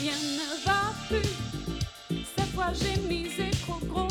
rien ne va plus. Cette fois j'ai misé trop gros.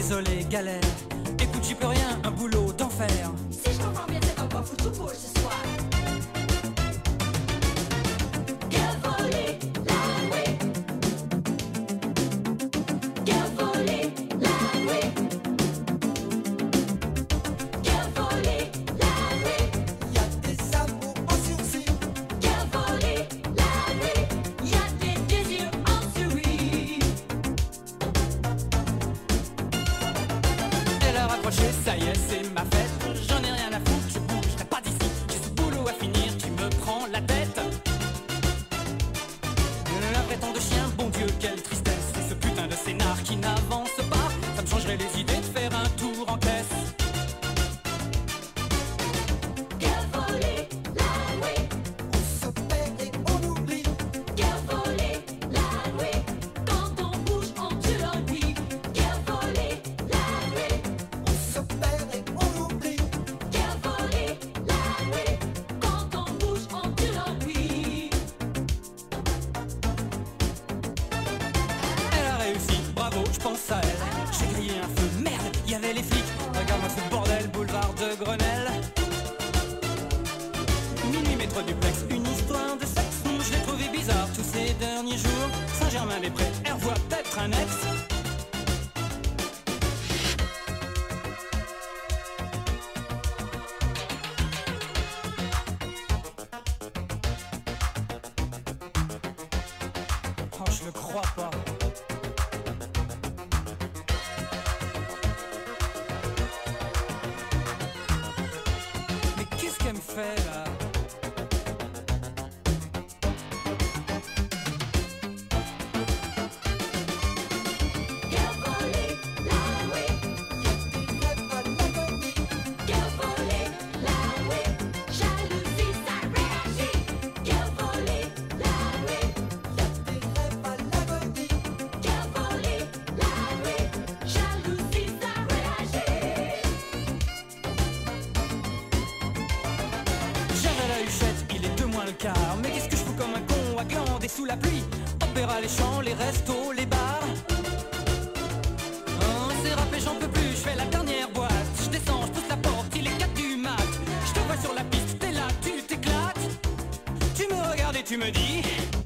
Désolé, galère. sous la pluie. On verra les champs, les restos, les bars. Oh, c'est rap j'en peux plus, je fais la dernière boîte. Je descends, je pousse la porte, il est 4 du mat. Je te vois sur la piste, t'es là, tu t'éclates. Tu me regardes et tu me dis.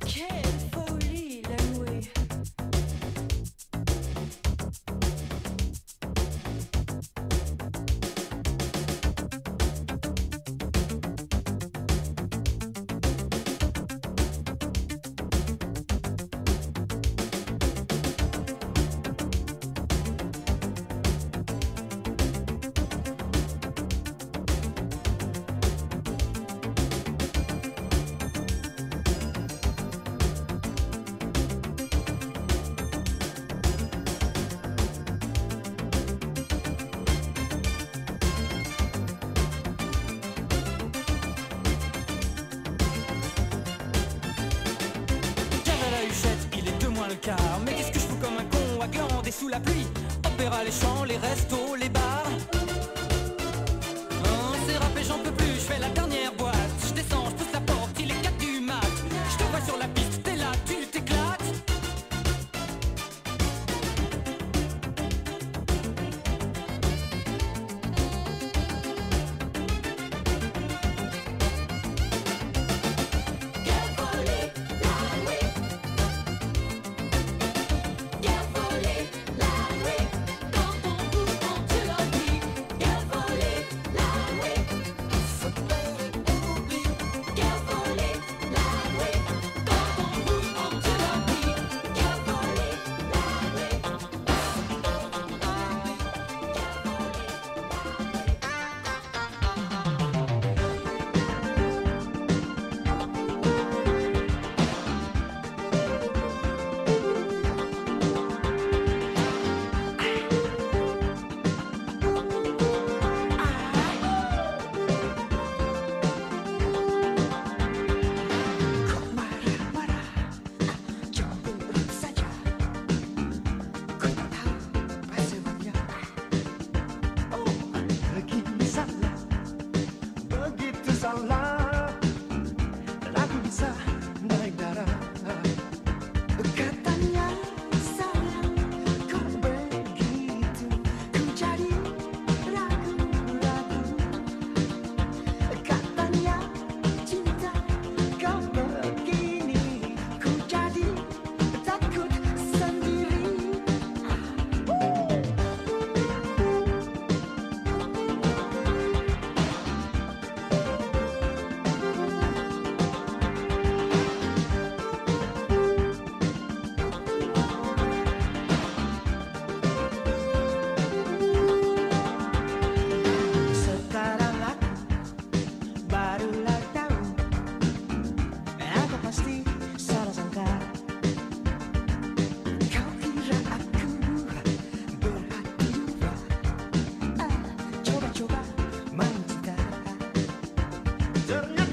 Sen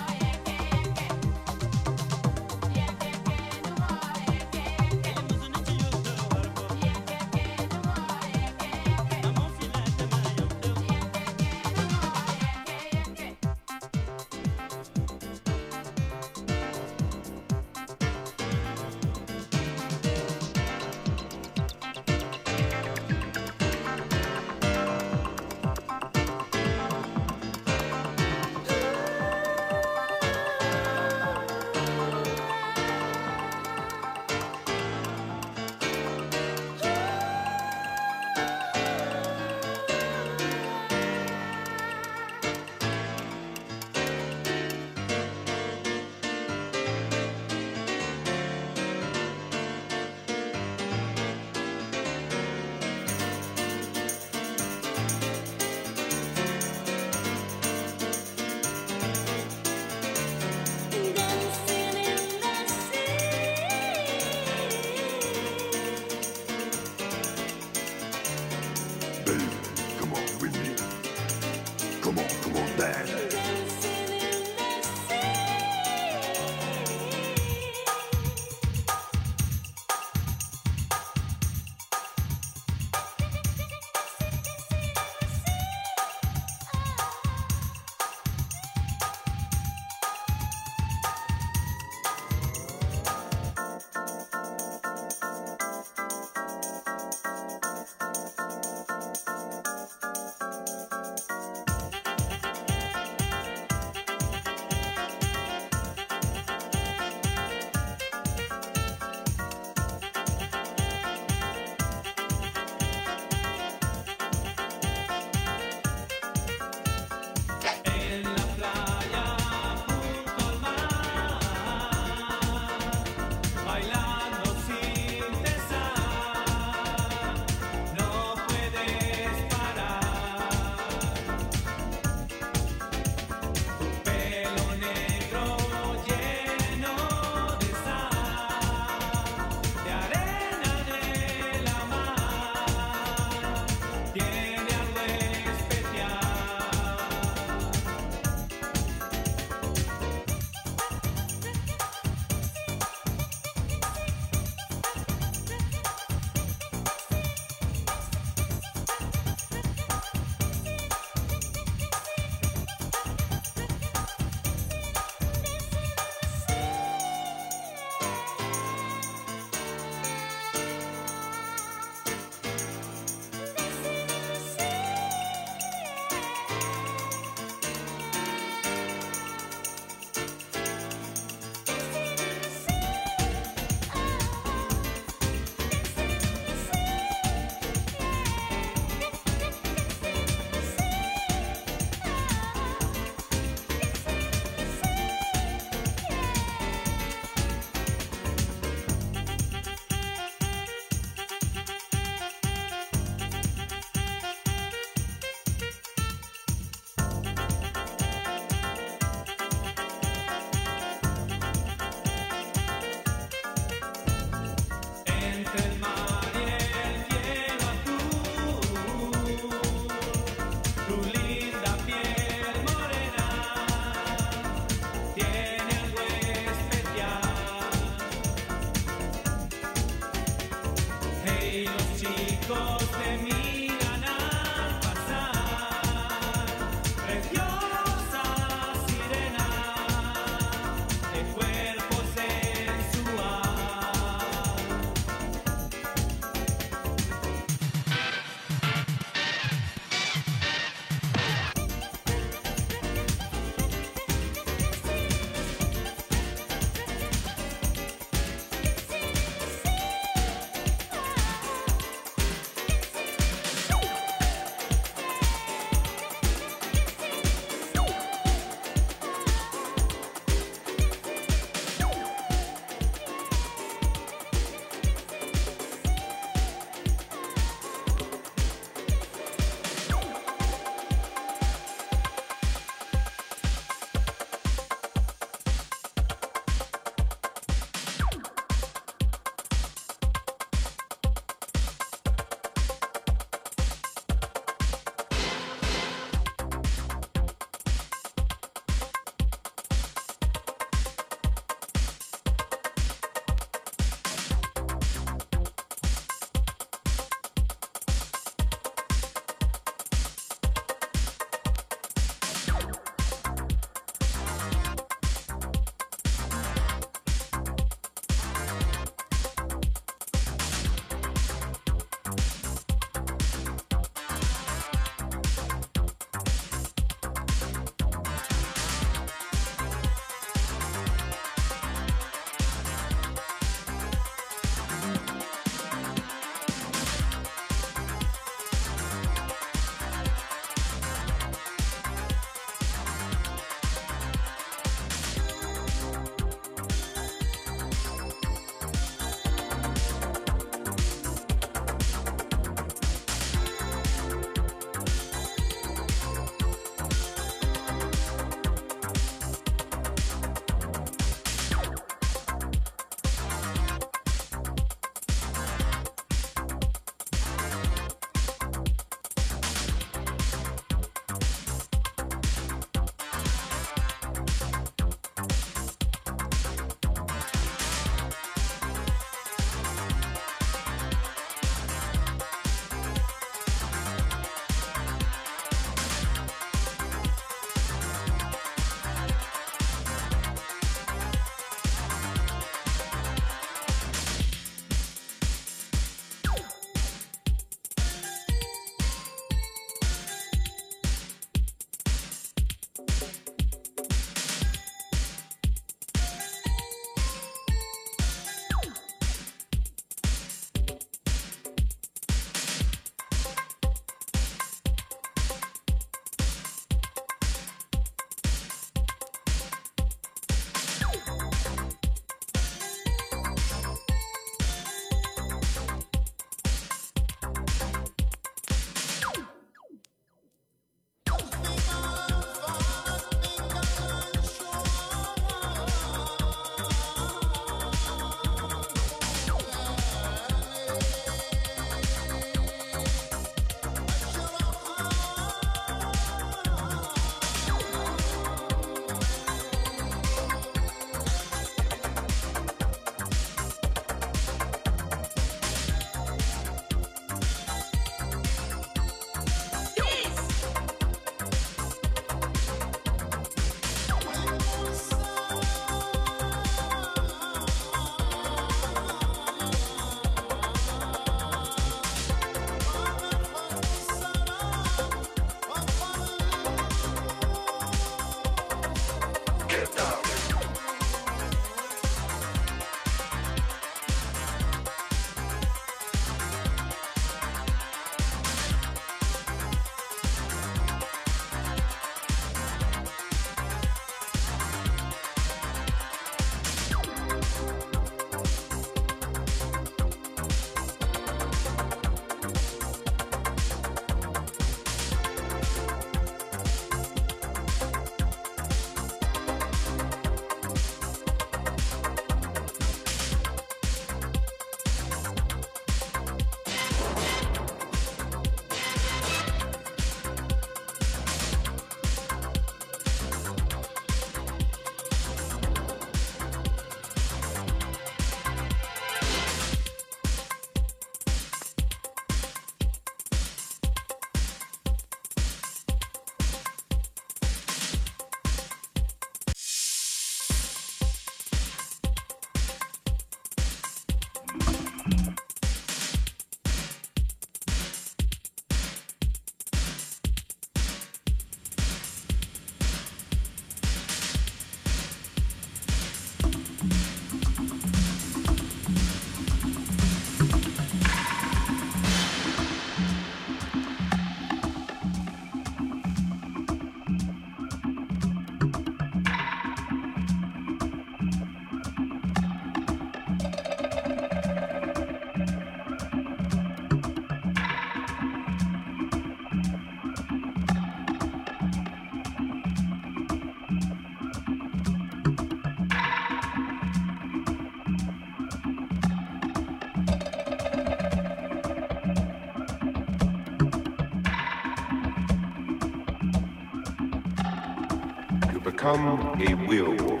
become a werewolf.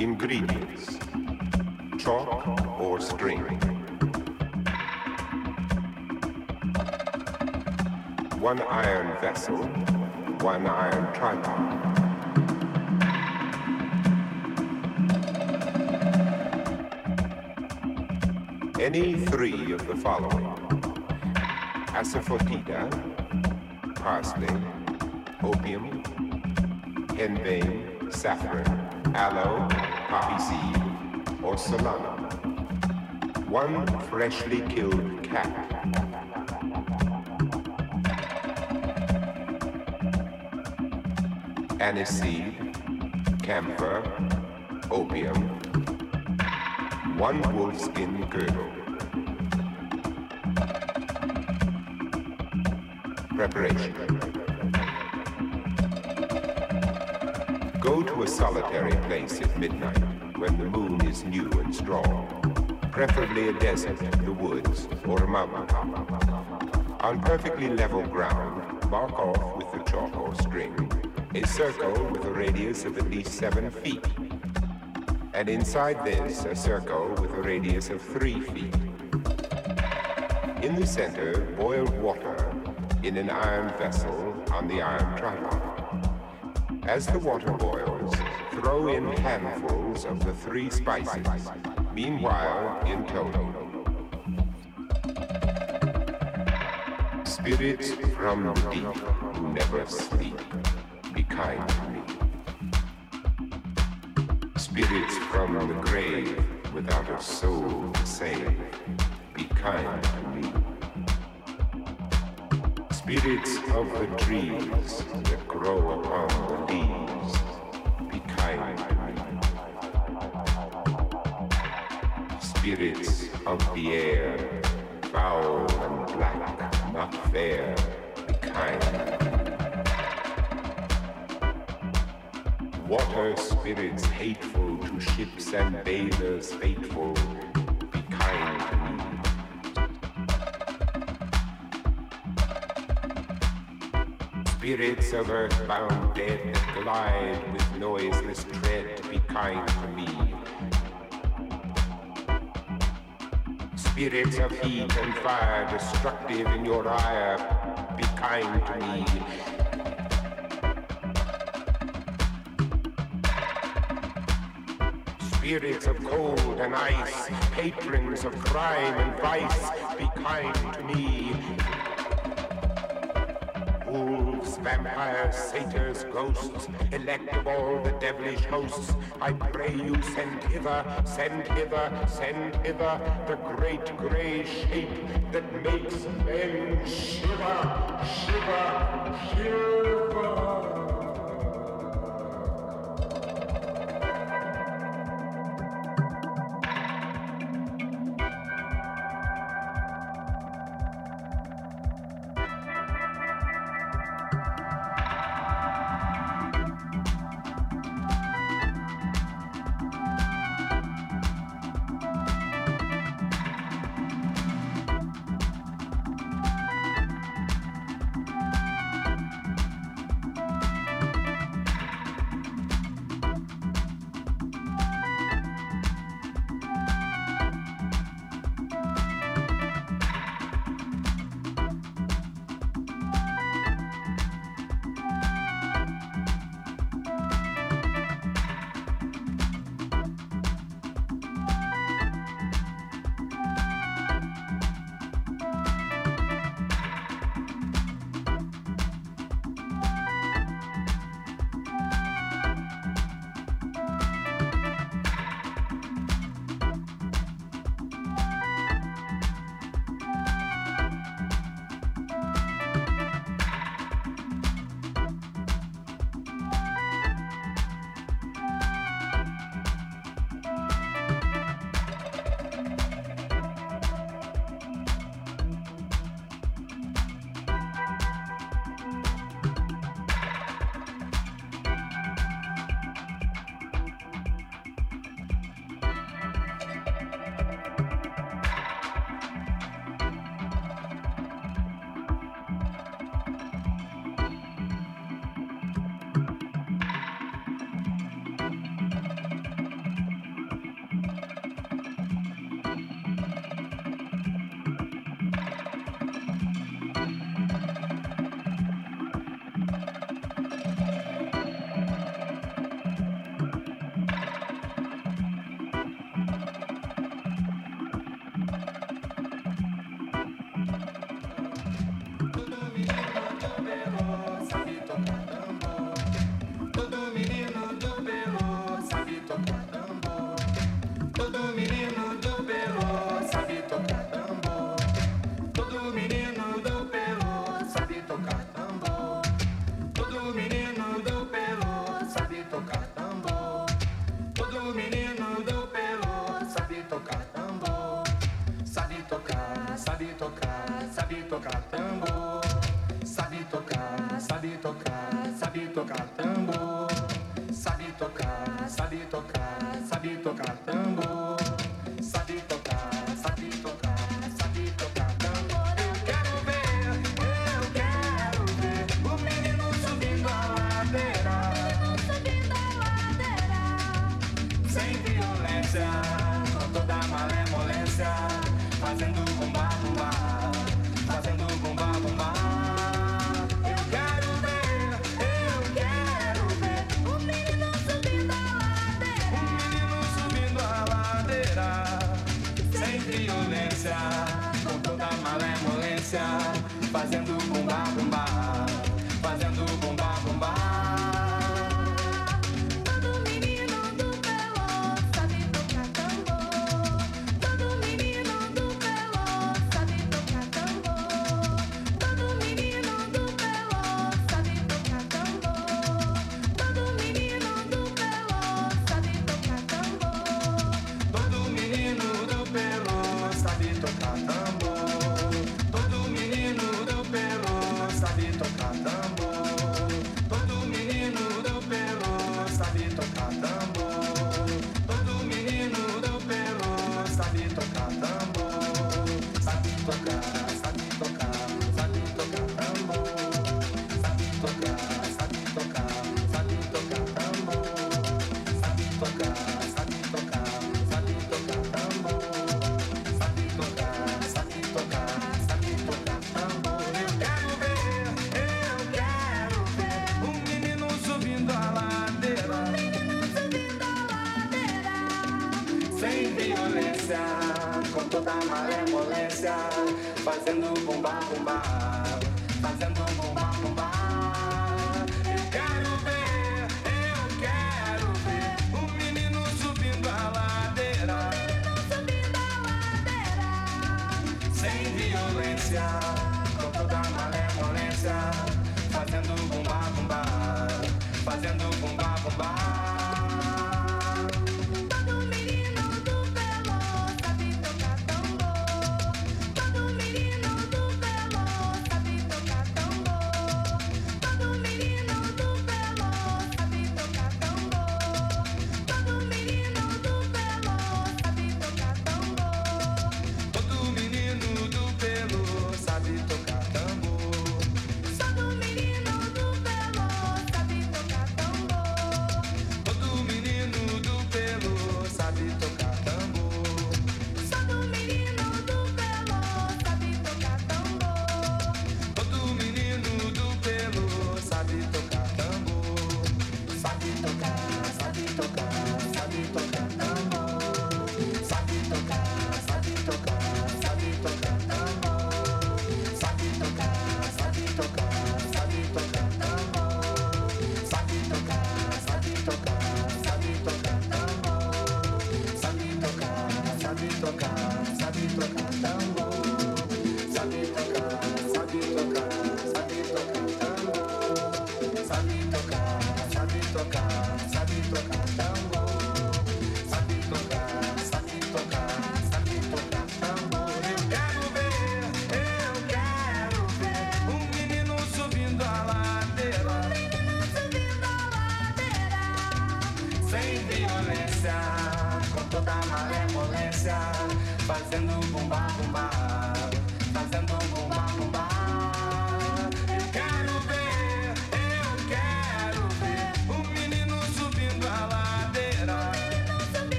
Ingredients chalk or string. One iron vessel, one iron tripod. Any three of the following asafoetida, parsley, opium, henbane, saffron, aloe, poppy seed, or solanum. One freshly killed cat. Aniseed, camphor, opium, one wolfskin girdle. Preparation. Go to a solitary place at midnight when the moon is new and strong, preferably a desert, the woods, or a mountain. On perfectly level ground, mark off with the chalk or string a circle with a radius of at least seven feet and inside this a circle with a radius of three feet. In the center, boil water in an iron vessel on the iron tripod. As the water boils, throw in handfuls of the three spices, meanwhile intoning. Spirits from deep who never sleep, be kind to me. Spirits from the grave without a soul to save, be kind to me. Spirits of the trees that grow upon the leaves, be kind. Spirits of the air, foul and black, not fair, be kind. Water spirits hateful to ships and bathers fateful, Spirits of earthbound dead that glide with noiseless tread, to be kind to me. Spirits of heat and fire destructive in your ire, be kind to me. Spirits of cold and ice, patrons of crime and vice, be kind to me. Wolves, vampires, satyrs, ghosts, elect of all the devilish hosts, I pray you send hither, send hither, send hither the great grey shape that makes men shiver, shiver, shiver.